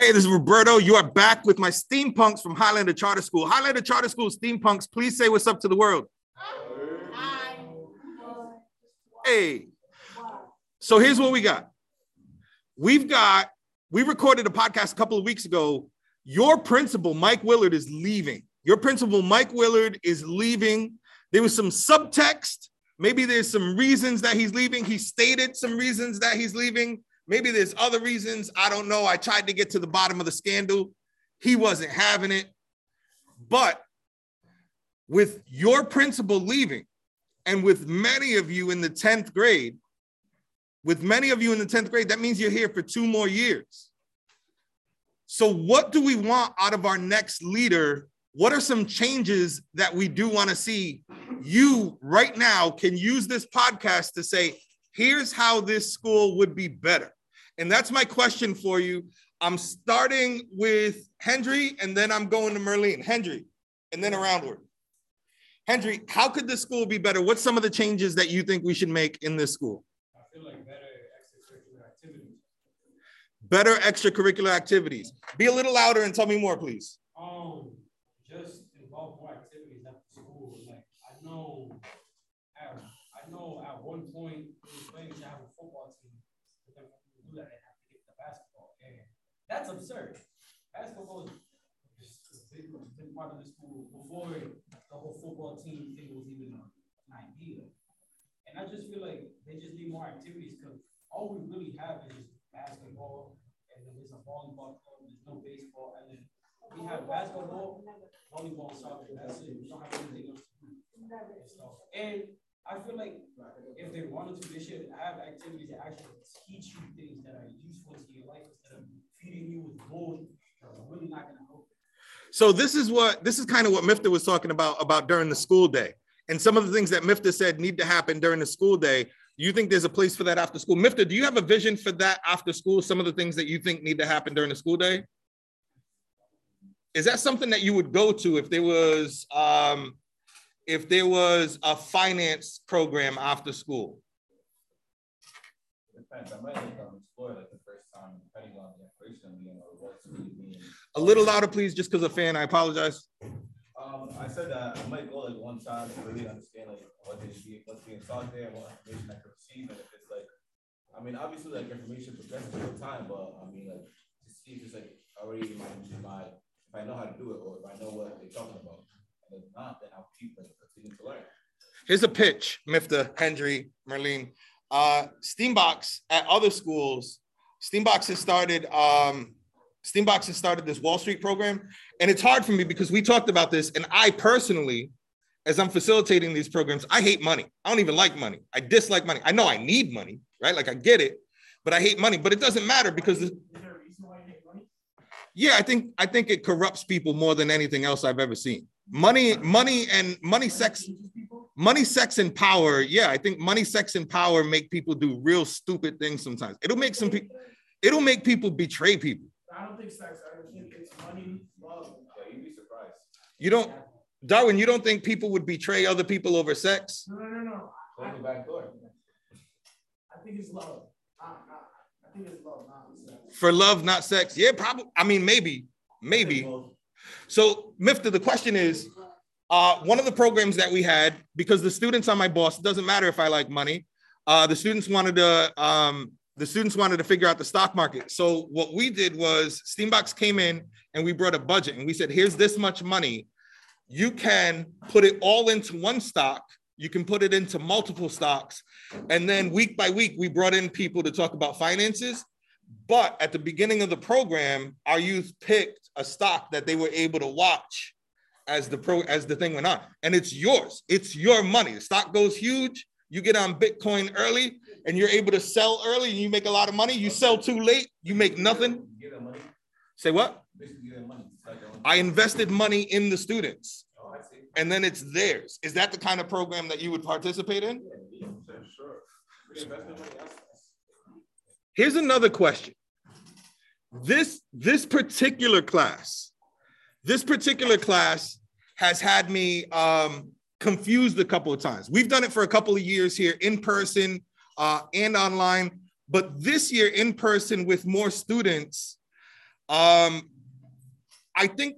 Hey, this is Roberto. You are back with my steampunks from Highlander Charter School. Highlander Charter School steampunks, please say what's up to the world. Hey. So here's what we got. We've got, we recorded a podcast a couple of weeks ago. Your principal, Mike Willard, is leaving. Your principal, Mike Willard, is leaving. There was some subtext. Maybe there's some reasons that he's leaving. He stated some reasons that he's leaving. Maybe there's other reasons. I don't know. I tried to get to the bottom of the scandal. He wasn't having it. But with your principal leaving, and with many of you in the 10th grade, with many of you in the 10th grade, that means you're here for two more years. So, what do we want out of our next leader? What are some changes that we do want to see? You right now can use this podcast to say, here's how this school would be better. And that's my question for you. I'm starting with Hendry and then I'm going to Merlin. Hendry, and then aroundward. Hendry, how could this school be better? What's some of the changes that you think we should make in this school? I feel like better extracurricular activities. Better extracurricular activities. Be a little louder and tell me more, please. Um, just involve more activities at the school. Like I know, at, I know at one point we were playing to have a football team, but then when we do that, they have to get the basketball. And that's absurd. Basketball is been, part of the school before the whole football team thing was even an idea. And I just feel like they just need more activities because all we really have is basketball, and then there's a volleyball club, there's no baseball, and then we have basketball, volleyball, soccer, that's it. We don't have anything else. And I feel like if they wanted to, they should have activities that actually teach you things that are useful to your life instead of feeding you with bullshit that's really not gonna help. So this is what this is kind of what Mifta was talking about about during the school day. And some of the things that Mifta said need to happen during the school day. You think there's a place for that after school? Mifta, do you have a vision for that after school? Some of the things that you think need to happen during the school day? Is that something that you would go to if there was um, if there was a finance program after school? Depends. I might um, explore like the first time, depending on the information you know, what's really being. A little louder, please, just because of fan. I apologize. Um, I said that I might go like one time to really understand like what they see, what's being taught there, what information I can receive, and if it's like, I mean, obviously like information progresses over time, but I mean like to see if it's like already in my, my if I know how to do it or if I know what they're talking about, and if not, then I'll keep like continue to learn. Here's a pitch, Mifta, Hendry, Merlin. Uh, Steambox at other schools, Steambox has started um, Steambox has started this Wall Street program. And it's hard for me because we talked about this. And I personally, as I'm facilitating these programs, I hate money. I don't even like money. I dislike money. I know I need money, right? Like I get it, but I hate money. But it doesn't matter because yeah, I think I think it corrupts people more than anything else I've ever seen. Money, money, and money, sex, money, sex, and power. Yeah, I think money, sex, and power make people do real stupid things sometimes. It'll make some people, it'll make people betray people. I don't think sex. I think it's money, love. Yeah, you'd be surprised. You don't, Darwin. You don't think people would betray other people over sex? No, no, no, no. Close the back door. I think it's love. Not, not, I think it's love, not sex. For love, not sex. Yeah, probably. I mean, maybe, maybe. So, Mifta, the question is, uh, one of the programs that we had, because the students on my boss, it doesn't matter if I like money. Uh, the students wanted to, um, the students wanted to figure out the stock market. So what we did was Steambox came in and we brought a budget and we said, here's this much money. You can put it all into one stock. You can put it into multiple stocks. And then week by week, we brought in people to talk about finances. But at the beginning of the program, our youth picked a stock that they were able to watch as the pro as the thing went on. And it's yours. It's your money. The stock goes huge. You get on Bitcoin early and you're able to sell early and you make a lot of money. You sell too late, you make nothing. Say what? I invested money in the students and then it's theirs. Is that the kind of program that you would participate in? Here's another question. This this particular class, this particular class has had me um, confused a couple of times. We've done it for a couple of years here in person uh, and online, but this year in person with more students, Um, I think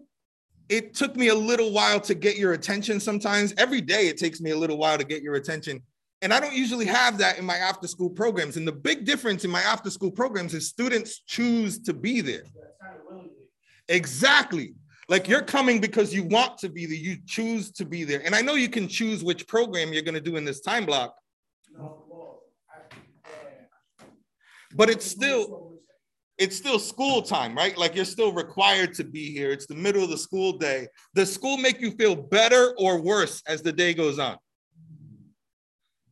it took me a little while to get your attention sometimes. Every day it takes me a little while to get your attention. And I don't usually have that in my after school programs. And the big difference in my after school programs is students choose to be there. Exactly. Like you're coming because you want to be there, you choose to be there. And I know you can choose which program you're going to do in this time block, No. But it's still it's still school time, right? Like you're still required to be here. It's the middle of the school day. Does school make you feel better or worse as the day goes on?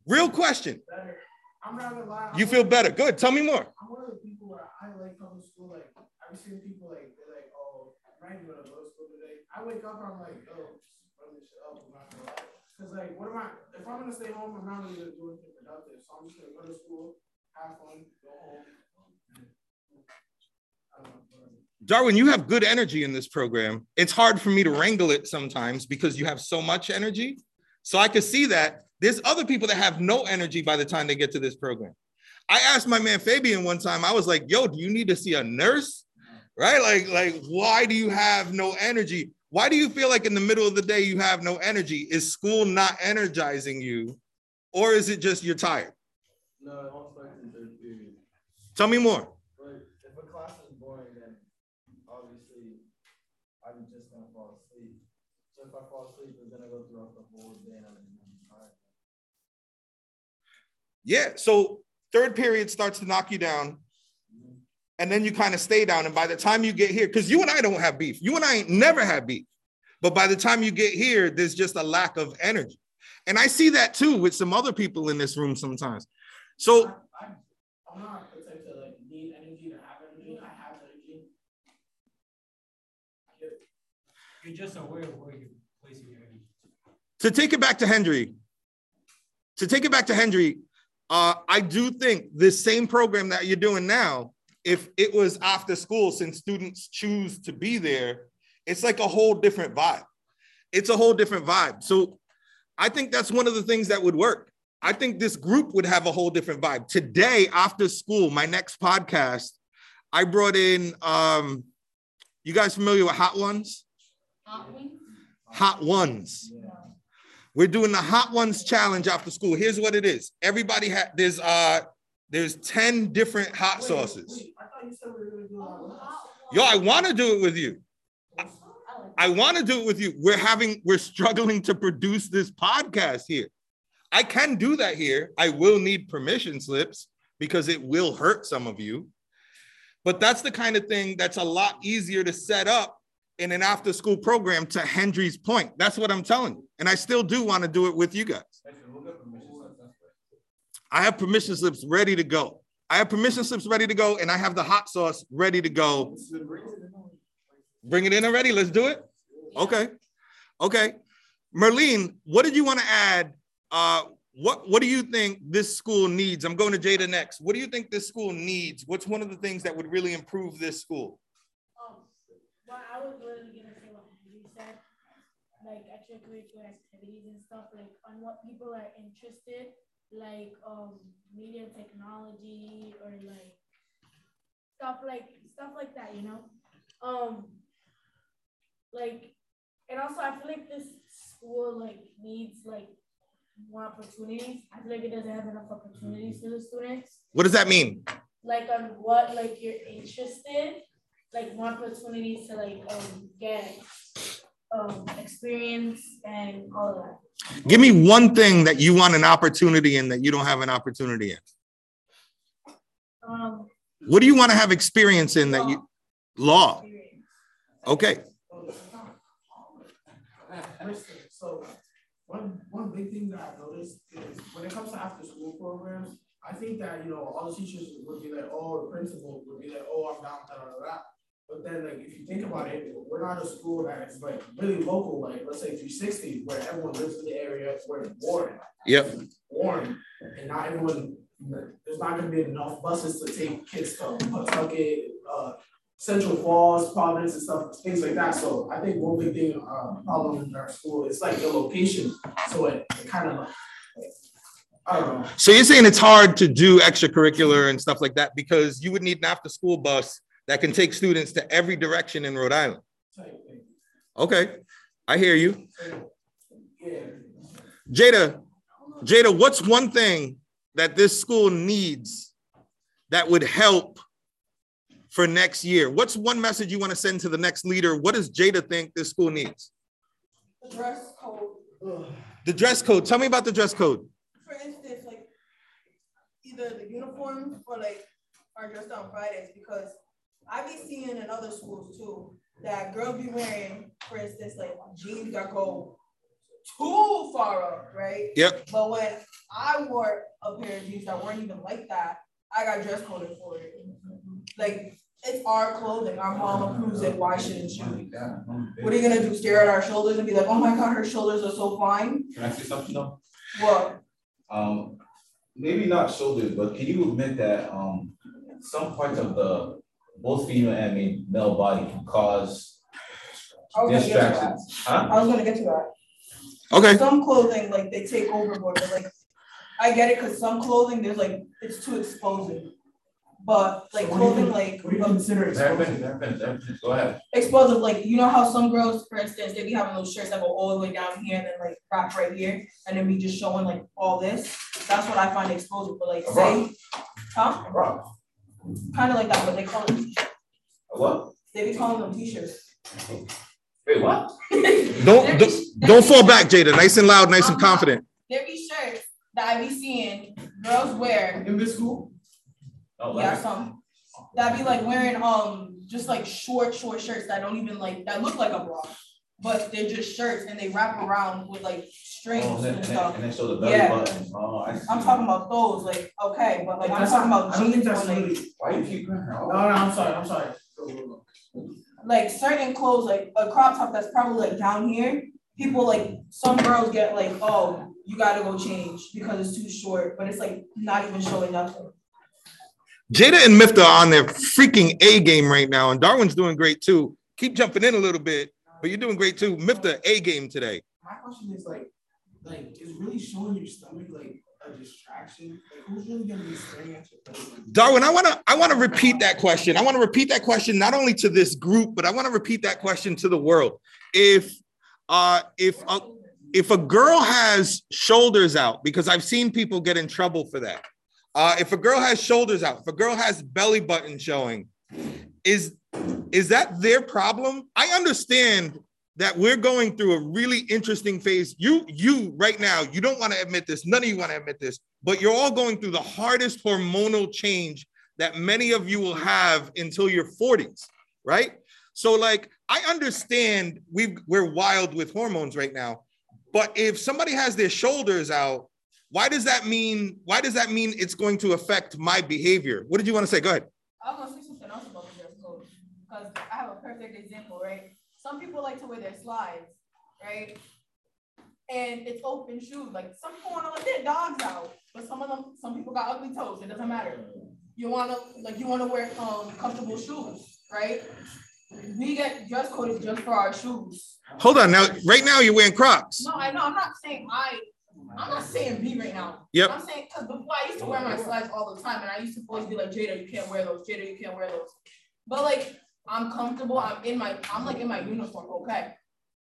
Real question. better. I'm not gonna lie. You I'm feel one- better. Good. Tell me more. I'm one of the people where I like to school. Like I've seen people like they're like, oh, I'm not even gonna go to school today. I wake up, I'm like, oh, just run this shit up. I'm not gonna lie. Cause like, what am I? If I'm gonna stay home, I'm not gonna do anything productive. So I'm just gonna go to school, Darwin, you have good energy in this program. It's hard for me to wrangle it sometimes because you have so much energy. So I could see that there's other people that have no energy by the time they get to this program. I asked my man Fabian one time, I was like, yo, do you need to see a nurse? Right? Like, like, why do you have no energy? Why do you feel like in the middle of the day you have no energy? Is school not energizing you? Or is it just you're tired? No, it all starts in third period. Tell me more. But if a class is boring, then obviously I'm just gonna fall asleep. So if I fall asleep, it's gonna go throughout the whole day and I'm tired. Yeah. So third period starts to knock you down. And then you kind of stay down. And by the time you get here, because you and I don't have beef. You and I ain't never had beef. But by the time you get here, there's just a lack of energy. And I see that too with some other people in this room sometimes. So I, I, I'm not the type to like need energy to have energy. I have energy. I get it. You're just aware of where you're placing your energy. to take it back to Hendry, to take it back to Hendry, uh, I do think this same program that you're doing now, if it was after school, since students choose to be there, it's like a whole different vibe. It's a whole different vibe. So I think that's one of the things that would work. I think this group would have a whole different vibe. Today, after school, my next podcast, I brought in, um, you guys familiar with Hot Ones? Hot wings? Hot Ones. We're doing the Hot Ones challenge after school. Here's what it is. Everybody had there's uh there's 10 different hot Wait, sauces. wait, I thought you said we were gonna do Oh, hot Yo, I want to do it with you. I I want to do it with you. We're having we're struggling to produce this podcast here. I can do that here. I will need permission slips because it will hurt some of you. But that's the kind of thing that's a lot easier to set up in an after school program to Hendry's point. That's what I'm telling you. And I still do want to do it with you guys. I have permission slips ready to go. I have permission slips ready to go, and I have the hot sauce ready to go. Bring it in already. Let's do it. Okay. Okay. Merlene, what did you want to add? Uh, what What do you think this school needs? I'm going to Jada next. What do you think this school needs? What's one of the things that would really improve this school? What I was literally gonna say what you said, like extracurricular activities and stuff, like on what people are interested, like um media technology or like stuff like stuff like that, you know. Um, like, and also I feel like this school like needs like more opportunities. I feel like it doesn't have enough opportunities for the students What does that mean? like on what like you're interested, like more opportunities to like um get um experience and all of that. Give me one thing that you want an opportunity in that you don't have an opportunity in. Um What do you want to have experience in that you law? experience. Okay. So one one big thing that I've noticed is when it comes to after school programs, I think that you know all the teachers would be like, oh, the principal would be like, oh, I'm down, da da da. But then, like, if you think about it, we're not a school that is like really local, like let's say 360, where everyone lives in the area, where it's born, Yep. born, and not everyone. There's not going to be enough buses to take kids to Pawtucket, uh, Central Falls, Providence, and stuff, things like that. So I think one big thing, uh, problem in our school is like the location. So it, it kind of like, I don't know. So you're saying it's hard to do extracurricular and stuff like that because you would need an after school bus that can take students to every direction in Rhode Island. Okay, I hear you. Jada, Jada, what's one thing that this school needs that would help for next year? What's one message you want to send to the next leader? What does Jada think this school needs? the dress code. The dress code. Tell me about the dress code. For instance, like either the uniforms or like are dressed on Fridays because I be seeing in other schools too that girls be wearing, for instance, like jeans that go too far up, right? Yep. But when I wore a pair of jeans that weren't even like that, I got dress coded for it. Like it's our clothing. Our mom approves it. Why shouldn't you? What are you gonna do? Stare at our shoulders and be like, "Oh my God, her shoulders are so fine." Can I say something though? What? Um, maybe not shoulders, but can you admit that, um, some parts of the, both female and ma- male body can cause I was gonna get to that. distractions? Huh? I was gonna get to that. Okay. Some clothing, like they take overboard, but like, I get it, cause some clothing, there's like, it's too exposing. But like So what you clothing, like, What do you consider um, Let her finish, exposing? let her finish, let her finish. Go ahead. explosive, like, you know how some girls, for instance, they be having those shirts that go all the way down here and then like wrap right here, and then be just showing like all this, that's what I find exposing, but like, A say, huh? Bro, Kinda like that, but they call it, what? they be calling them t-shirts. Wait, what? Don't don't, don't fall back, Jada. Nice and loud, nice and Uh-huh. confident. There be shirts that I be seeing girls wear In this school? Oh, Yeah, like, some. That be like wearing um just like short, short shirts that don't even like that look like a bra, but they're just shirts and they wrap around with like strings oh, and then, and and stuff. and then show the belly Yeah. button. Oh, I see. I'm talking about those, like okay, but like I'm talking about I don't think jeans that's when they really, Why you keep crying? no, no, I'm sorry, I'm sorry. Like certain clothes, like a crop top that's probably like down here. People like some girls get like, oh, you gotta go change because it's too short, but it's like not even showing nothing. Jada and Mifta are on their freaking A game right now, and Darwin's doing great too. Keep jumping in a little bit, but you're doing great too. Mifta, A game today. My question is like, like, is really showing your stomach like a distraction? Like, who's really gonna be staring at your face? Darwin, I want to I want to repeat that question. I want to repeat that question not only to this group, but I want to repeat that question to the world. If uh if a, if a girl has shoulders out, because I've seen people get in trouble for that. Uh, if a girl has shoulders out, if a girl has belly button showing, is is that their problem? I understand that we're going through a really interesting phase. You you right now, you don't want to admit this. None of you want to admit this, but you're all going through the hardest hormonal change that many of you will have until your 40s, right? So like I understand we we're wild with hormones right now, but if somebody has their shoulders out, why does that mean why does that mean it's going to affect my behavior? What did you want to say? Go ahead. I was gonna say something else about the dress code, because I have a perfect example, right? Some people like to wear their slides, right? And it's open shoes, like some people wanna let their dogs out, but some of them, some people got ugly toes, it doesn't matter. You wanna, like, you wanna wear, um, comfortable shoes, right? We get dress coded just for our shoes. Hold on. Now right now you're wearing Crocs. No, I know, I'm not saying I, I'm not saying me right now. Yep. I'm saying, cause before I used to wear my slides all the time and I used to always be like, Jada, you can't wear those, Jada, you can't wear those. But like, I'm comfortable, I'm in my, I'm like in my uniform, okay?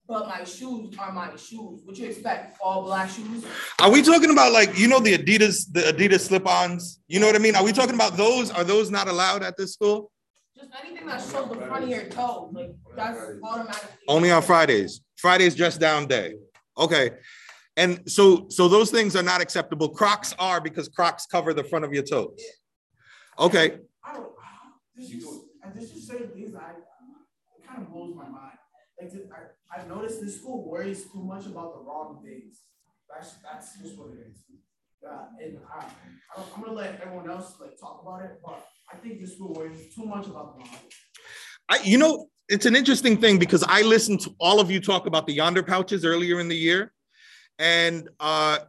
But my shoes are my shoes. What you expect? All black shoes? Are we talking about like you know the Adidas the Adidas slip-ons? You know what I mean? Are we talking about those? Are those not allowed at this school? Just anything that shows the front of your toe, like that's automatically. Only on Fridays. Fridays dress down day. Okay. And so so those things are not acceptable. Crocs are because Crocs cover the front of your toes. Okay. I don't, this is, and this is certain things I, it kind of blows my mind. Like, this- I, I've noticed this school worries too much about the wrong things. That's, that's just what it is. And I, I I'm gonna let everyone else like talk about it, but I think this school worries too much about the wrong things. I you know, it's an interesting thing because I listened to all of you talk about the Yondr pouches earlier in the year. And uh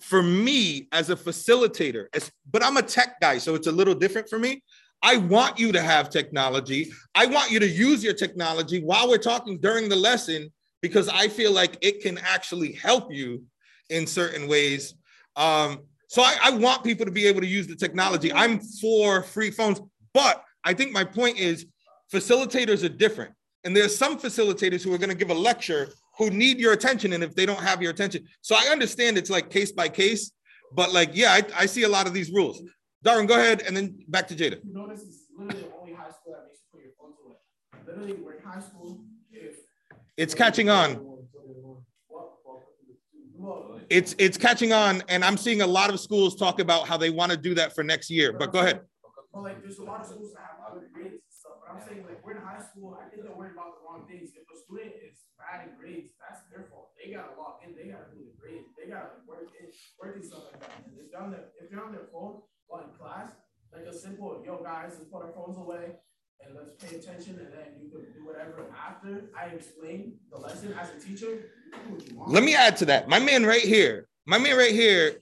for me as a facilitator, as, but I'm a tech guy, so it's a little different for me. I want you to have technology. I want you to use your technology while we're talking during the lesson because I feel like it can actually help you in certain ways. Um, so I, I want people to be able to use the technology. I'm for free phones, but I think my point is facilitators are different. And there's some facilitators who are going to give a lecture who need your attention. And if they don't have your attention, so I understand it's like case by case, but like, yeah, I, I see a lot of these rules. Darren, go ahead and then back to Jada. You notice it's literally the only high school that makes you put your phones away. Literally, we're in high school. If It's catching on. It's it's catching on, and I'm seeing a lot of schools talk about how they want to do that for next year. But go ahead. Well, like there's a lot of schools that have good grades and stuff, but I'm saying like we're in high school. I think they're worried about the wrong things. If a student is bad in grades, that's their fault. They gotta log in. They gotta do the grades. They gotta work in, work and stuff like that. And if they're on their if they're on their phone while in class, a simple yo guys, let's put our phones away and let's pay attention, and then you can do whatever after I explain the lesson as a teacher. Let me add to that. My man right here, my man right here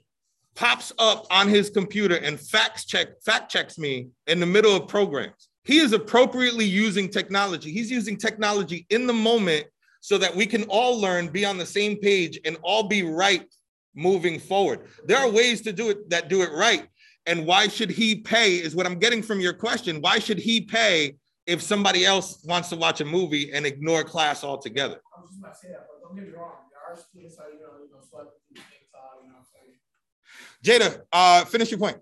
pops up on his computer and fact check fact checks me in the middle of programs. He is appropriately using technology. He's using technology in the moment so that we can all learn, be on the same page, and all be right moving forward. There are ways to do it that do it right. And why should he pay? Is what I'm getting from your question. Why should he pay if somebody else wants to watch a movie and ignore class altogether? I was just about to say that, but don't get me wrong. There are students that you know, you know, swipe through TikTok, you know what I'm saying? Jada, uh, finish your point.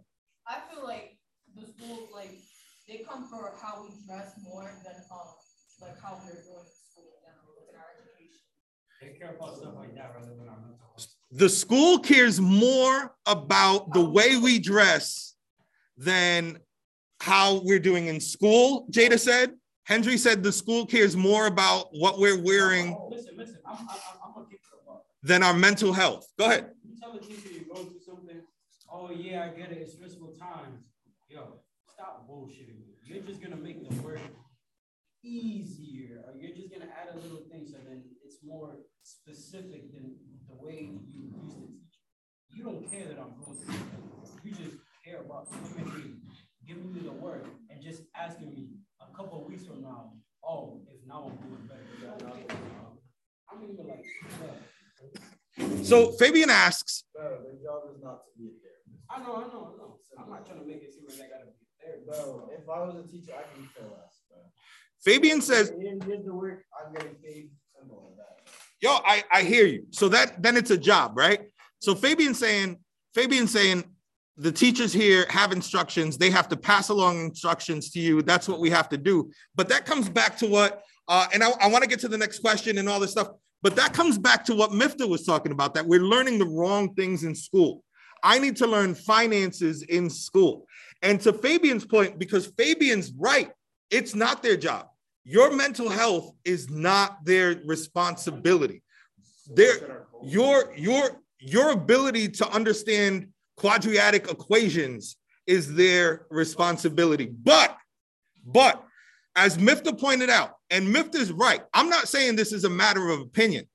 I feel like the school, like, they come for how we dress more than um, like how we're doing in school in general, like in our education. They care about stuff like that rather than our mental health. The school cares more about the way we dress than how we're doing in school, Jada said. Hendry said the school cares more about what we're wearing oh, Listen, listen, I'm, I'm, I'm gonna kick it about. than our mental health. Go ahead. You tell the teacher you're going through something, oh yeah, I get it, it's stressful times. Yo, stop bullshitting me. You're just gonna make the work easier, or you're just gonna add a little thing so then it's more specific than the way you used to teach. You don't care that I'm going through something. You just care about coming here, giving me the work, and just asking me a couple of weeks from now, oh, if now I'm doing better. I'm even like, yeah. So Fabian asks, Bro, their job is not to be a therapist. I know, I know, I know. I'm not trying to make it seem like I gotta be there, Bro, if I was a teacher, I can care less, bro. Fabian says, Here- Here's the work, I'm getting paid, simple as that. Yo, I, I hear you. So that then it's a job, right? So Fabian saying, Fabian saying the teachers here have instructions, they have to pass along instructions to you. That's what we have to do. But that comes back to what, uh, and I, I want to get to the next question and all this stuff, but that comes back to what Mifta was talking about, that we're learning the wrong things in school. I need to learn finances in school. And to Fabian's point, because Fabian's right, it's not their job. Your mental health is not their responsibility. Their, your, your, your ability to understand quadratic equations is their responsibility. But, but as Mifta pointed out, and Mifta is right, I'm not saying this is a matter of opinion.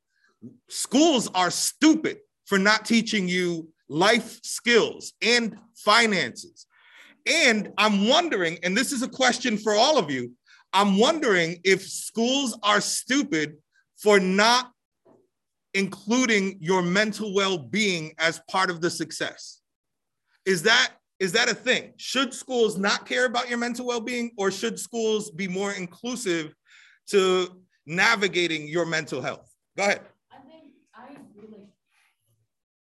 Schools are stupid for not teaching you life skills and finances. And I'm wondering, and this is a question for all of you, I'm wondering if schools are stupid for not including your mental well-being as part of the success. Is that is that a thing? Should schools not care about your mental well-being or should schools be more inclusive to navigating your mental health? Go ahead. I think I agree, like,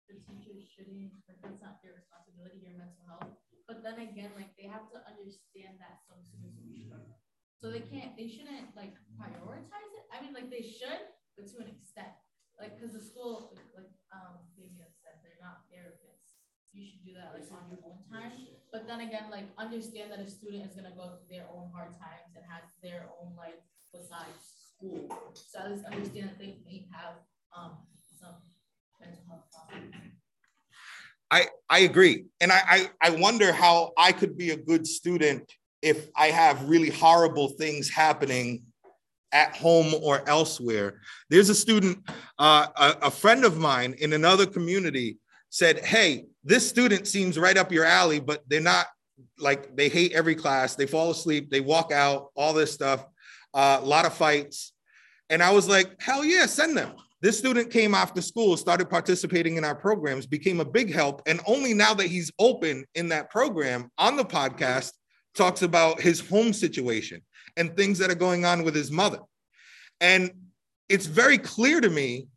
the teachers shouldn't, like, that's not their responsibility, your mental health. But then again, like, they have to understand that some students will be struggling. So they can't, they shouldn't, like, prioritize it. I mean, like, they should, but to an extent. Like, because the school, like, um, Fabian said, they're not therapists. You should do that, like, on your own time. But then again, like, understand that a student is gonna go through their own hard times and has their own life besides school. So at least understand that they may have, um, some mental health problems. I, I agree. And I, I, I wonder how I could be a good student if I have really horrible things happening at home or elsewhere. There's a student, uh, a, a friend of mine in another community said, Hey, this student seems right up your alley, but they're not like they hate every class. They fall asleep, they walk out, all this stuff, uh, a lot of fights. And I was like, Hell yeah, send them. This student came after school, started participating in our programs, became a big help. And only now that he's open in that program on the podcast, talks about his home situation and things that are going on with his mother. And it's very clear to me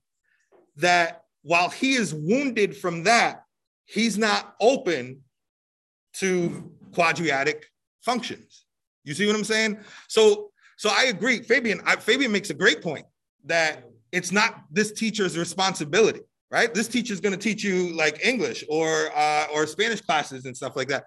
that while he is wounded from that, he's not open to quadratic functions. You see what I'm saying? So, so I agree, Fabian. I, Fabian makes a great point that it's not this teacher's responsibility, right? This teacher is going to teach you like English or uh, or Spanish classes and stuff like that.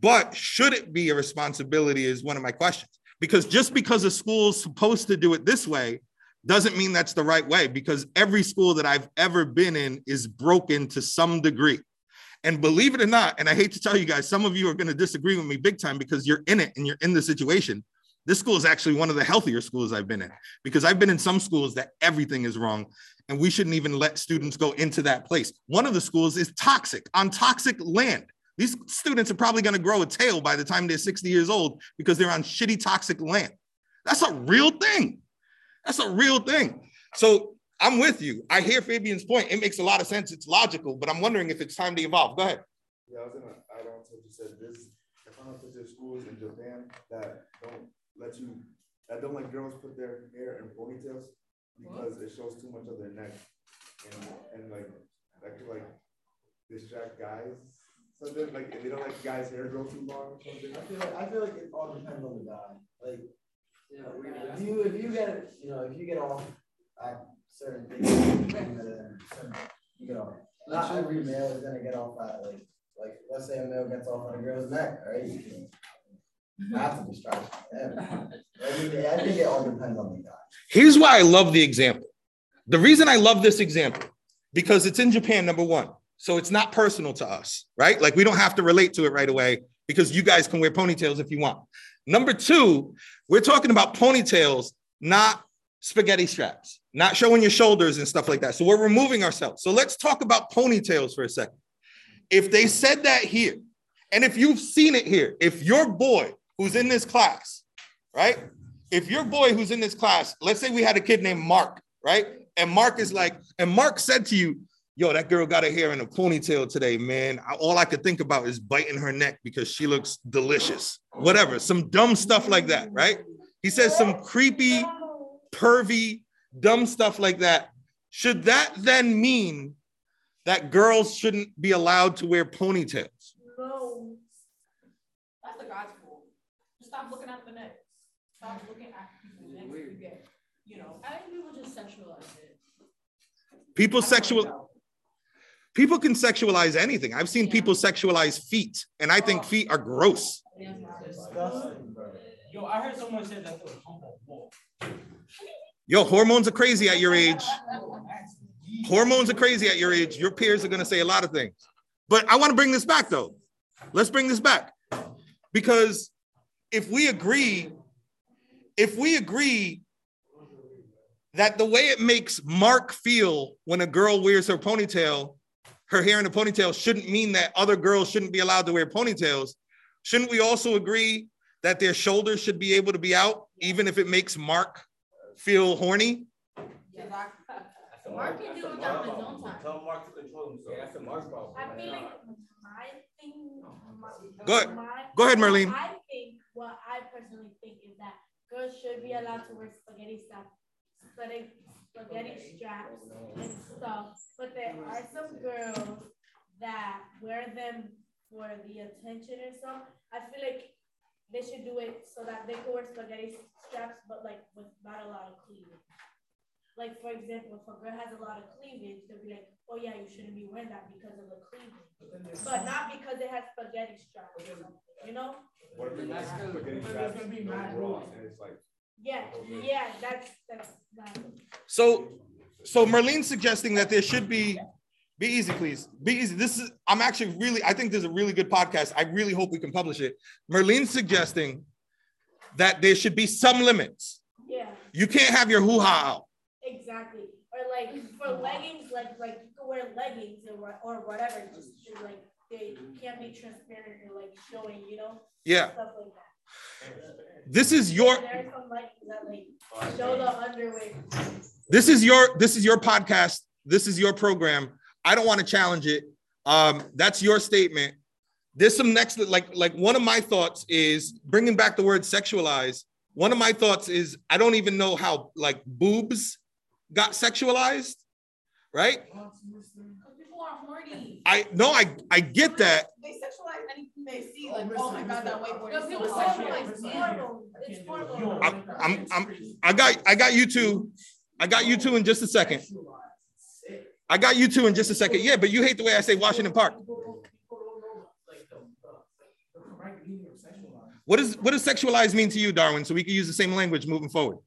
But should it be a responsibility? Is one of my questions. Because just because a school's supposed to do it this way doesn't mean that's the right way. Because every school that I've ever been in is broken to some degree. And believe it or not, and I hate to tell you guys, some of you are going to disagree with me big time because you're in it and you're in the situation. This school is actually one of the healthier schools I've been in because I've been in some schools that everything is wrong and we shouldn't even let students go into that place. One of the schools is toxic on toxic land. These students are probably going to grow a tail by the time they're 60 years old because they're on shitty toxic land. That's a real thing. That's a real thing. So I'm with you. I hear Fabian's point. It makes a lot of sense. It's logical, but I'm wondering if it's time to evolve. Go ahead. Yeah, I was gonna add on to what you said. This, I found out that there's schools in Japan that don't let you, that don't let girls put their hair in ponytails because it shows too much of their neck, and and like that could like distract guys. Something like if they don't like the guys' hair grow too long. Or something. I feel like I feel like it all depends on the guy. Like, you know, if you if you get you know if you get off at certain things, then certain- you get off. Not every male is gonna get off at like like let's say a male gets off on a girl's neck, right? You can, that's a distraction. Yeah. I mean, I think it all depends on the guy. Here's why I love the example. The reason I love this example, because it's in Japan, number one. So it's not personal to us, right? Like we don't have to relate to it right away because you guys can wear ponytails if you want. Number two, we're talking about ponytails, not spaghetti straps, not showing your shoulders and stuff like that. So we're removing ourselves. So let's talk about ponytails for a second. If they said that here, and if you've seen it here, if your boy who's in this class, right? If your boy who's in this class, let's say we had a kid named Mark, right? And Mark is like, and Mark said to you, Yo, that girl got her hair in a ponytail today, man. I- All I could think about is biting her neck because she looks delicious. Whatever, some dumb stuff like that, right? He says some creepy, pervy, dumb stuff like that. Should that then mean that girls shouldn't be allowed to wear ponytails? No. That's the God's rule. Just stop looking at the necks. Stop looking at people's necks. You get, you know. I think people just sexualize it. People sexual people can sexualize anything. I've seen people sexualize feet, and I think oh. feet are gross. Disgusting, bro. Yo, I heard someone say that they was hump on wall. Yo, hormones are crazy at your age. Hormones are crazy at your age. Your peers are going to say a lot of things. But I want to bring this back though. Let's bring this back. Because if we agree, if we agree that the way it makes Mark feel when a girl wears her ponytail, her hair in a ponytail shouldn't mean that other girls shouldn't be allowed to wear ponytails, shouldn't we also agree that their shoulders should be able to be out, even if it makes Mark feel horny? Exactly. Mark can do it on his own time. Tell Mark to control himself. Yeah, that's a Mark problem. I feel like my thing. My, Go ahead. my- Go ahead, Marlene. I think what I personally think is that girls should be allowed to wear spaghetti stuff, spaghetti, spaghetti straps and stuff. But there are some girls that wear them for the attention and stuff. I feel like they should do it so that they can wear spaghetti straps, but like with not a lot of cleavage. Like for example, if a girl has a lot of cleavage, they'll be like, "Oh yeah, you shouldn't be wearing that because of the cleavage." but not because it has spaghetti straps or you know? What if it's That's spaghetti straps gonna be no mad bra, and it's like Yeah, oh, yeah, that's that's So, so Marlene's suggesting that there should be, be easy, please. Be easy. This is, I'm actually really, I think this is a really good podcast. I really hope we can publish it. Marlene's suggesting that there should be some limits. yeah, You can't have your hoo-ha out. exactly. Or like for leggings, like like you can wear leggings or or whatever, just to, like they can't be transparent or like showing, you know, Yeah. stuff like that. This is your, this is your, this is your podcast. This is your program. I don't want to challenge it. Um, that's your statement. there's some next like like one of my thoughts is bringing back the word sexualized. One of my thoughts is I don't even know how like boobs got sexualized, right? I no, I I get that. They sexualize anything they see. Oh, Like, Mr. oh my god, that whiteboard No, is people so say it's horrible. It's horrible. I'm- I'm- I'm- I got I got you two. I got you two in just a second. I got you two in just a second. Yeah, but you hate the way I say Washington Park. People don't know like the, the, the correct meaning of sexualized. What does what does sexualized mean to you, Darwin? So we can use the same language moving forward.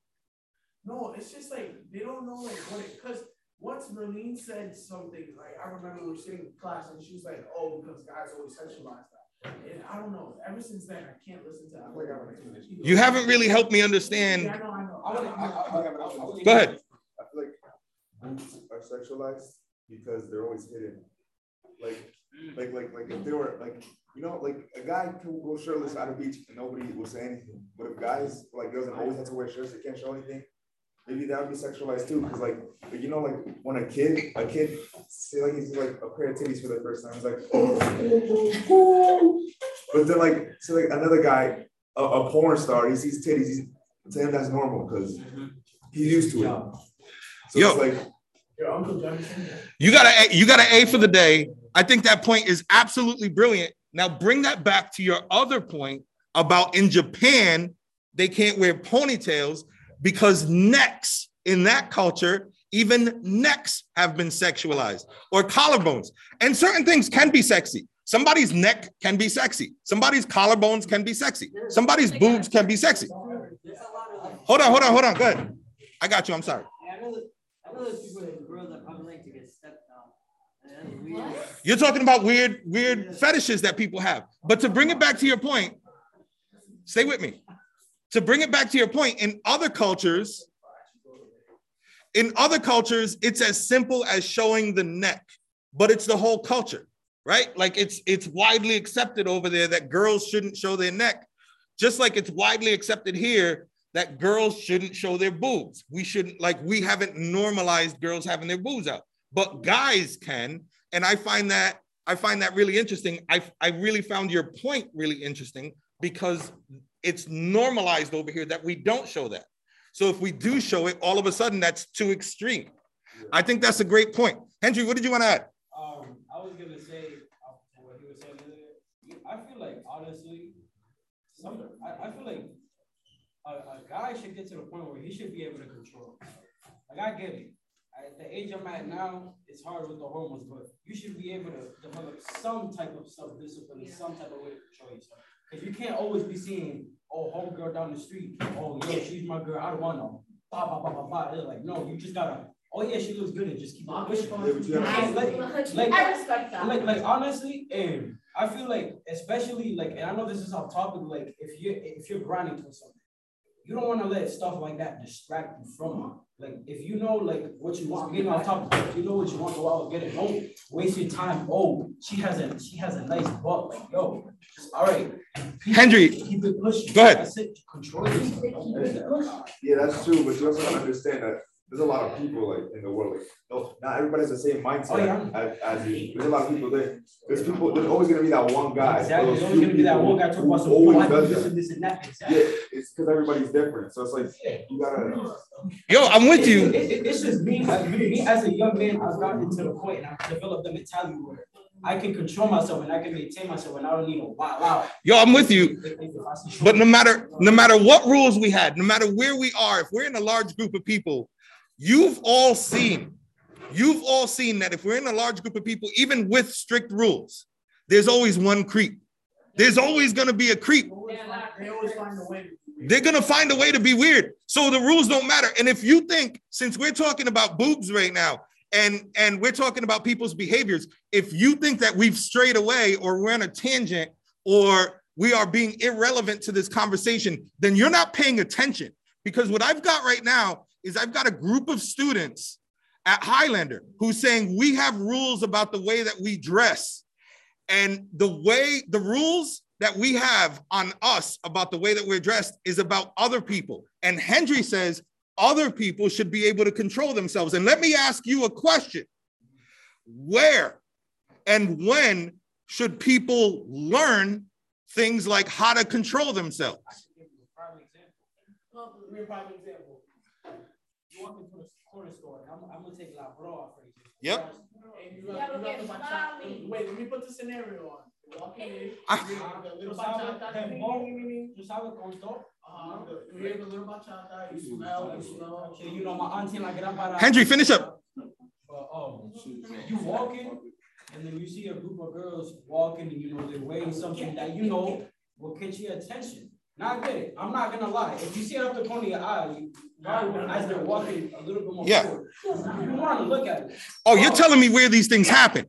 No, it's just like they don't know like what it because once Merlene said something, like I remember we were sitting in class and she was like, Oh, because guys always sexualize that. And I don't know. Ever since then I can't listen to that. You haven't really helped me understand. Yeah, I know, I know. I would- I- I- I- I would- Go ahead. I feel like boobs are sexualized because they're always hidden. Like, like, like, like if they were like, you know, like a guy can go shirtless at a beach and nobody will say anything. But if guys like girls and always have to wear shirts, they can't show anything. Maybe that would be sexualized too, because like, like, you know, like when a kid, a kid say like he's like a pair of titties for the first time, he's like, but then like, so like another guy, a, a porn star, he sees titties, he's, to him that's normal because he's used to it. So Yo. it's like, Your uncle Jefferson. You got a you got an A for the day. I think that point is absolutely brilliant. Now bring that back to your other point about in Japan they can't wear ponytails because necks in that culture even necks have been sexualized or collarbones and certain things can be sexy. Somebody's neck can be sexy. Somebody's collarbones can be sexy. Somebody's boobs can be sexy. There's a lot of like. Hold on, hold on, hold on. Good. I got you. I'm sorry. Yeah, I know, that- I know there's people and girls that probably like to get stepped on. And that's weird. You're talking about weird, weird fetishes that people have. But to bring it back to your point, stay with me. To bring it back to your point, in other cultures, in other cultures, it's as simple as showing the neck, but it's the whole culture, right? Like it's it's widely accepted over there that girls shouldn't show their neck, just like it's widely accepted here that girls shouldn't show their boobs. We shouldn't like we haven't normalized girls having their boobs out, but guys can, and I find that I find that really interesting. I I really found your point really interesting because it's normalized over here that we don't show that. So if we do show it, all of a sudden that's too extreme. I think that's a great point. Hendry, what did you want to add? Um, I was gonna say uh, what he was saying earlier. I feel like honestly, some I, I feel like a, a guy should get to the point where he should be able to control. Like I get it. At the age I'm at now, it's hard with the hormones, but you should be able to develop some type of self-discipline, and some type of way to control yourself. Because you can't always be seeing, oh, homegirl down the street, oh, yo, she's my girl, I don't want no. Ba, ba, ba, ba, ba. It's like, no, you just gotta, oh, yeah, she looks good, and just keep on pushing. Yeah, but you have to- Like, like, I respect that. like, like honestly, and I feel like, especially like, and I know this is off topic, like if you if you're grinding towards something, you don't want to let stuff like that distract you from it. Like if you know like what you want, getting off topic, if you know what you want, go out and get it. Don't waste your time. Oh, she has a she has a nice butt. Like yo, all right. Keep- Hendry, keep it pushing. go ahead. That's it. Control yourself. Yeah, that's true, but you also gotta understand that there's a lot of people like in the world. Like, no, not everybody has the same mindset Oh, yeah. as, as you. There's a lot of people there. There's people. There's always gonna be that one guy. Exactly. those There's always gonna be that one guy talking about who some always I do does this and this and that. Yeah, it's because everybody's different. So it's like you gotta. Yo, I'm with you. It- it- it's just me, as- me as a young man, I've gotten to the point and I've developed the mentality where I can control myself and I can maintain myself and I don't need to wow out. Yo, I'm with you. But no matter no matter what rules we had, no matter where we are, if we're in a large group of people, you've all seen, you've all seen that if we're in a large group of people, even with strict rules, there's always one creep. There's always gonna be a creep. They always find a way. to. They're find a way to be weird. So the rules don't matter. And if you think, since we're talking about boobs right now, and and we're talking about people's behaviors, if you think that we've strayed away or we're on a tangent or we are being irrelevant to this conversation, then you're not paying attention. Because what I've got right now is I've got a group of students at Highlander who's saying we have rules about the way that we dress. And the way the rules that we have on us about the way that we're dressed is about other people. And Hendry says other people should be able to control themselves. And let me ask you a question Where and when should people learn things like how to control themselves? Walk into the corner store, and I'm, I'm gonna take La Bra for example. Yep. And you Yeah, you but got get bachata. Wait, let me put the scenario on. You Walk in, I- you hear the little bachata. Uh-huh, You hear the little bachata, you smell, you smell. You know, my auntie la gran para. Hendry, finish up. But, um, you walking, and then you see a group of girls walking, and you know, they're wearing something that you know will catch your attention. Now, I get it. I'm not gonna lie. If you see it up the corner of your eye, you, as they're walking a little bit more Yeah. forward, you want to look at it. Oh, you're telling me where these things happen.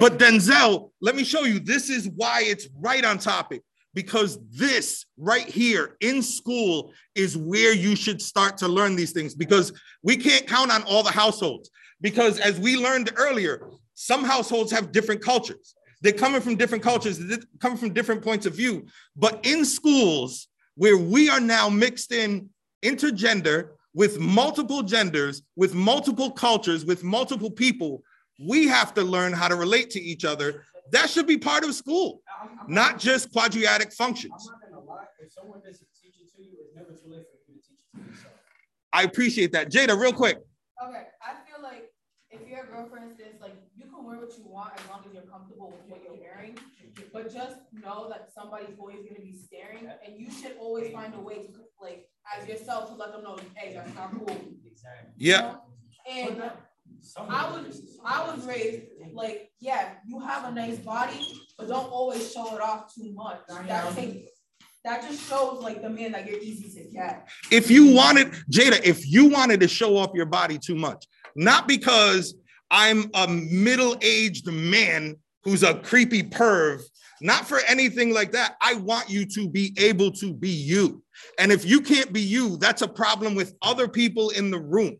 But Denzel, let me show you. This is why it's right on topic because this right here in school is where you should start to learn these things because we can't count on all the households. Because as we learned earlier, some households have different cultures. They're coming from different cultures, they're coming from different points of view. But in schools where we are now mixed in intergender with multiple genders, with multiple cultures, with multiple people, we have to learn how to relate to each other. That should be part of school, not just quadratic functions. I appreciate that. Jada, real quick. Okay, I feel like if you're a girl, for instance, like you can wear what you want as long as you're comfortable with what you're wearing. But just know that somebody's always gonna be staring, and you should always find a way to like as yourself to let them know, hey, that's not cool. Exactly. Yeah. And I was I was raised like, yeah, you have a nice body, but don't always show it off too much. That takes that just shows like the man that you're easy to get. If you wanted, Jada, if you wanted to show off your body too much, not because I'm a middle aged man who's a creepy perv, not for anything like that. I want you to be able to be you. And if you can't be you, that's a problem with other people in the room.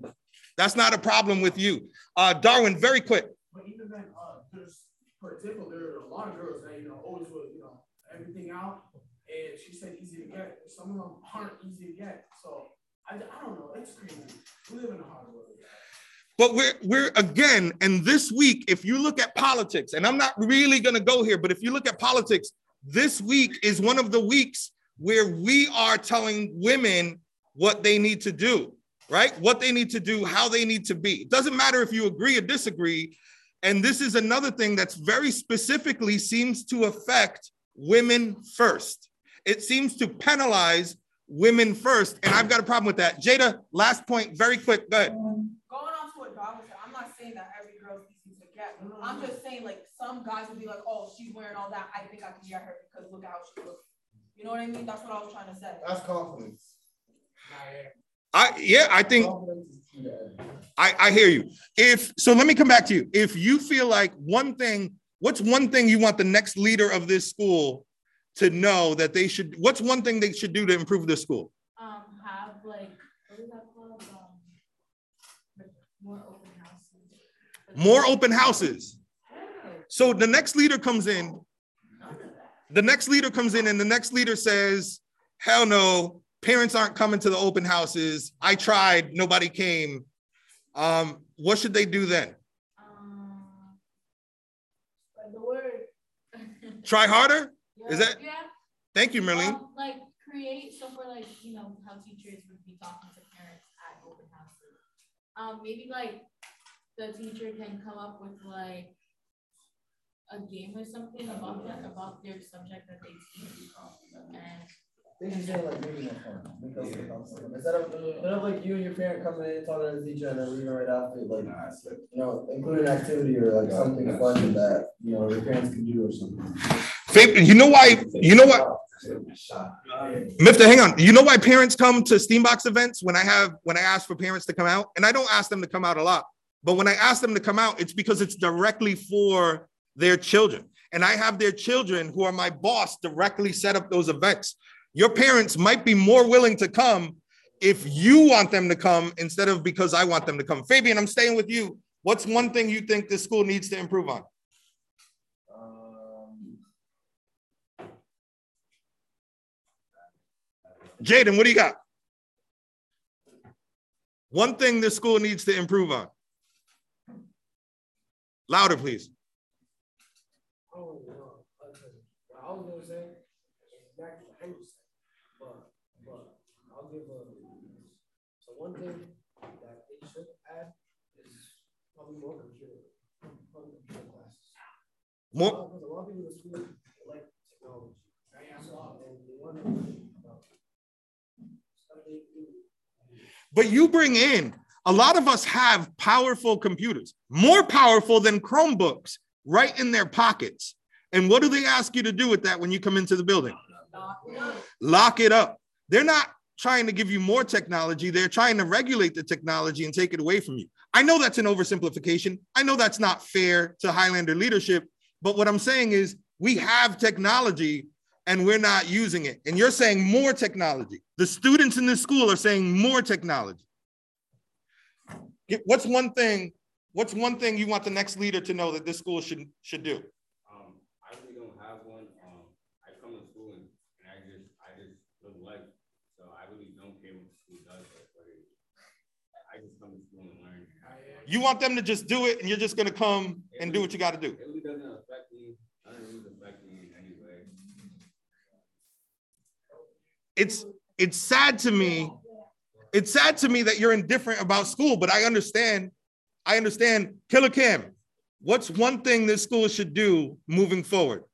That's not a problem with you. Uh, Darwin, very quick. But even then, uh, there's, there are a lot of girls that, you know, always would, you know, everything out. And she said easy to get. Some of them aren't easy to get. So I, I don't know. It's crazy. We live in a hard world. But we're we're again, and this week, if you look at politics, and I'm not really gonna go here, but if you look at politics, this week is one of the weeks where we are telling women what they need to do, right? What they need to do, how they need to be. It doesn't matter if you agree or disagree. And this is another thing that's very specifically seems to affect women first. It seems to penalize women first. And I've got a problem with that. Jada, last point, very quick. Go ahead. Um, Going on to what Dog said, I'm not saying that every girl's easy to get. I'm just saying like some guys would be like, oh, she's wearing all that. I think I can get her because look how she looks. You know what I mean? That's what I was trying to say. That's confidence. I yeah, I think Confidence is key to everything. I, I hear you. If so, let me come back to you. If you feel like one thing, what's one thing you want the next leader of this school to know that they should? What's one thing they should do to improve this school? um, have like, what is that called? Um, like more open houses. More open houses. So the next leader comes in. The next leader comes in, and the next leader says, "Hell no, parents aren't coming to the open houses. I tried, nobody came." Um, what should they do then? Um, the word. Try harder? yeah, Is that- Yeah. Thank you, Merlin. Um, like create somewhere like you know how teachers would be talking to parents at open houses. Um, maybe like the teacher can come up with like a game or something about that about their subject that they teach. And They should say like maybe more fun. Make those like fun. Instead of instead of like you and your parent coming in talking to the teacher and then leaving right after, like you know, include an activity or like something fun that you know your parents can do or something. You know why? You know what? Mifta, hang on. You know why parents come to STEAM Box events when I have when I ask for parents to come out, and I don't ask them to come out a lot, but when I ask them to come out, it's because it's directly for their children, and I have their children who are my boss directly set up those events. Your parents might be more willing to come if you want them to come instead of because I want them to come. Fabian, I'm staying with you. What's one thing you think this school needs to improve on? Jaden, what do you got? One thing this school needs to improve on. Louder, please. Oh, I was going to say exactly what Hendry said, but, but I'll give a. So, one thing that they should add is probably more computer, computer classes. More? Because a lot of people in school like technology. But you bring in a lot of us have powerful computers, more powerful than Chromebooks, right in their pockets. And what do they ask you to do with that when you come into the building? Lock it up. They're not trying to give you more technology, they're trying to regulate the technology and take it away from you. I know that's an oversimplification. I know that's not fair to Highlander leadership, but what I'm saying is we have technology and we're not using it. And you're saying more technology. The students in this school are saying more technology. Get- What's one thing? What's one thing you want the next leader to know that this school should should do? Um, I really don't have one. Um, I come to school and, and I just, I just live life. So I really don't care what the school does, but I just come to school and learn. You want them to just do it, and you're just gonna come and do what you got to do. It really doesn't affect me. It really affect me in any way. It's it's sad to me. It's sad to me that you're indifferent about school, but I understand. I understand. Killer Cam, what's one thing this school should do moving forward?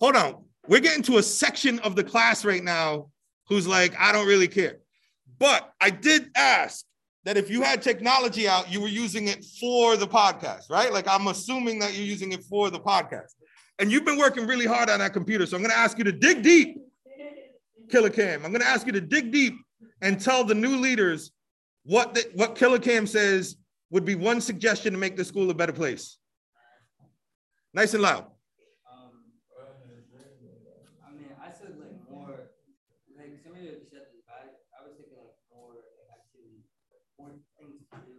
Hold on. We're getting to a section of the class right now who's like, I don't really care. But I did ask that if you had technology out, you were using it for the podcast, right? Like I'm assuming that you're using it for the podcast. And you've been working really hard on that computer. So I'm going to ask you to dig deep, Killer Cam. I'm going to ask you to dig deep and tell the new leaders what the, what Killer Cam says would be one suggestion to make the school a better place. Nice and loud. Um, I mean, I said like more, like somebody that said this, I, I was thinking like more like activity, more things to do.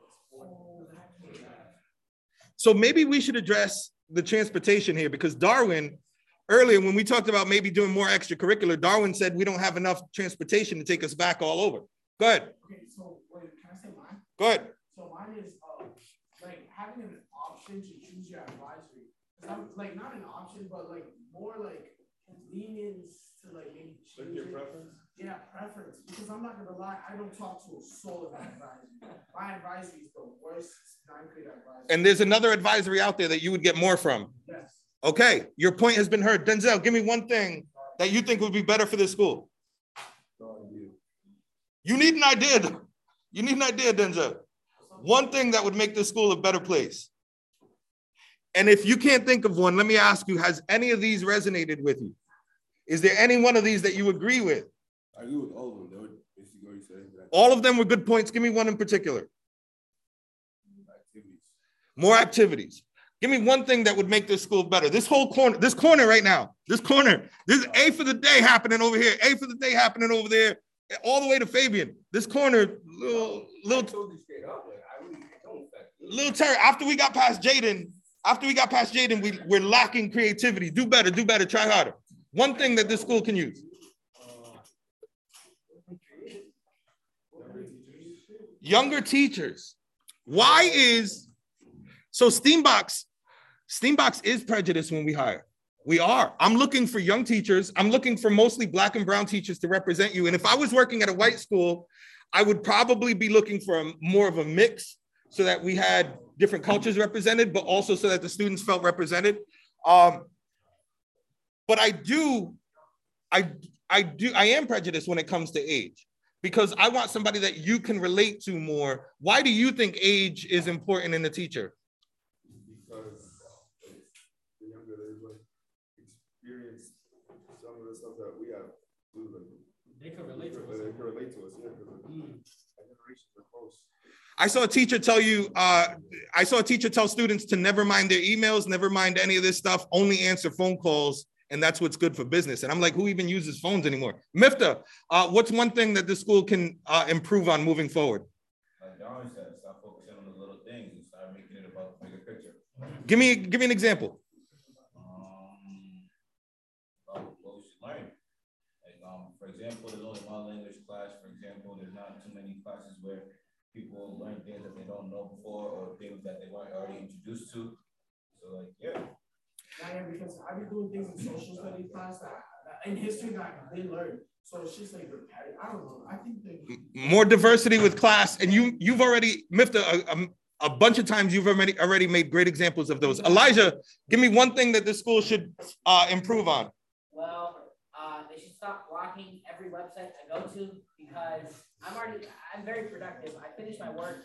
like sport. Yeah. So maybe we should address the transportation here because Darwin, earlier when we talked about maybe doing more extracurricular, Darwin said we don't have enough transportation to take us back all over. Go ahead. Okay, so wait, can I say mine? Go ahead. So mine is uh, like having an option to choose your advisory. I'm like not an option, but like more like lenience to like maybe choose. Like your it. preference? Yeah, preference. Because I'm not gonna lie, I don't talk to a soul of advisory. My advisory is the worst ninth grade advisory. And there's another advisory out there that you would get more from. Yes. Okay, your point has been heard. Denzel, give me one thing that you think would be better for this school. You need an idea. You need an idea, Denzel. One thing that would make this school a better place. And if you can't think of one, let me ask you, has any of these resonated with you? Is there any one of these that you agree with? I agree with all of them. They would basically what you said. All of them were good points. Give me one in particular. Activities. More activities. Give me one thing that would make this school better. This whole corner, this corner right now, this corner, this is A for the day happening over here, A for the day happening over there, all the way to Fabian. This corner, little, little, told you straight up, like, I really it don't affect me. little Terry. After we got past Jaden, after we got past Jaden, we, we're lacking creativity. Do better, do better, try harder. One thing that this school can use. Younger teachers. Why is so STEAM Box? STEAM Box is prejudiced when we hire. We are. I'm looking for young teachers. I'm looking for mostly black and brown teachers to represent you. And if I was working at a white school, I would probably be looking for a, more of a mix so that we had different cultures represented, but also so that the students felt represented. Um, but I do, I, I do, I am prejudiced when it comes to age because I want somebody that you can relate to more. Why do you think age is important in a teacher? Because the younger they like experience some of the stuff that we have. too, like, They can relate to us. They can relate to us, yeah, Mm. our generations are close. I saw a teacher tell you, uh, I saw a teacher tell students to never mind their emails, never mind any of this stuff, only answer phone calls, and that's what's good for business. And I'm like, who even uses phones anymore? Mifta, uh, what's one thing that the school can uh, improve on moving forward? Like Darwin said, stop focusing on the little things and start making it about the bigger picture. Give me, give me an example. Um, about what we should learn. Like, um, for example, there's only one language class. For example, there's not too many classes where people learn things that they don't know before things that they weren't already introduced to. So, like, yeah. Yeah, yeah, because I've been doing things in social studies class that, that in history that they didn't learn. So it's just like repetitive. I don't know. I think that More diversity with class, and you, you've already, Mifta, uh, um, a bunch of times you've already already made great examples of those. Elijah, give me one thing that the school should uh, improve on. Well, uh, they should stop blocking every website I go to because I'm already, I'm very productive. I finish my work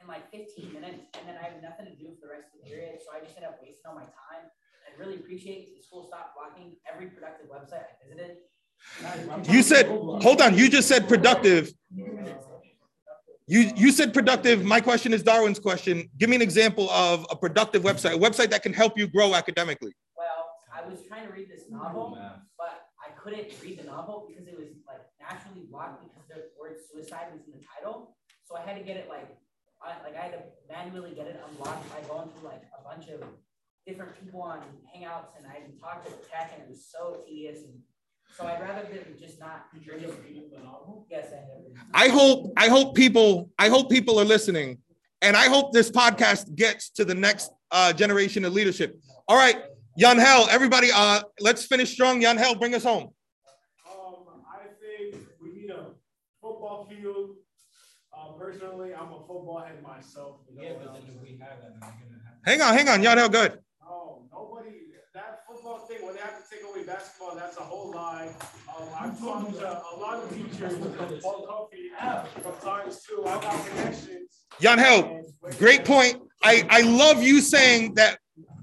in like 15 minutes and then I have nothing to do for the rest of the period. So I just end up wasting all my time. I'd really appreciate the school stop blocking every productive website I visited. You said, hold on, you just said productive. You you said productive. My question is Darwin's question. Give me an example of a productive website, a website that can help you grow academically. Well, I was trying to read this novel, but I couldn't read the novel because it was like naturally blocked because the word suicide was in the title. So I had to get it like, I, like I had to manually get it unlocked by going through like a bunch of different people on Hangouts, and I talked to the tech, and it was so tedious. And so I'd rather than just not. Did you end up the novel? Yes, I have. I hope I hope people I hope people are listening, and I hope this podcast gets to the next uh, generation of leadership. All right, Jan Hell, everybody, uh, let's finish strong. Jan Hell, bring us home. Um, I think we need a football field. Personally, I'm a football head myself. You know, Yeah, but then if we have that, then we're gonna have. Hang on, hang on, Jan Hell, good. No, nobody, that football thing, when they have to take away basketball, that's a whole lie. Um, I've talked to a lot of teachers from Paul Comfy from times too. I got connections. Jan Hell, great point. I, I love you saying that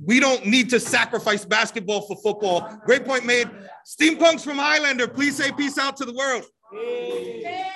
we don't need to sacrifice basketball for football. Great point made. Steampunks from Highlander, please say peace out to the world. Hey.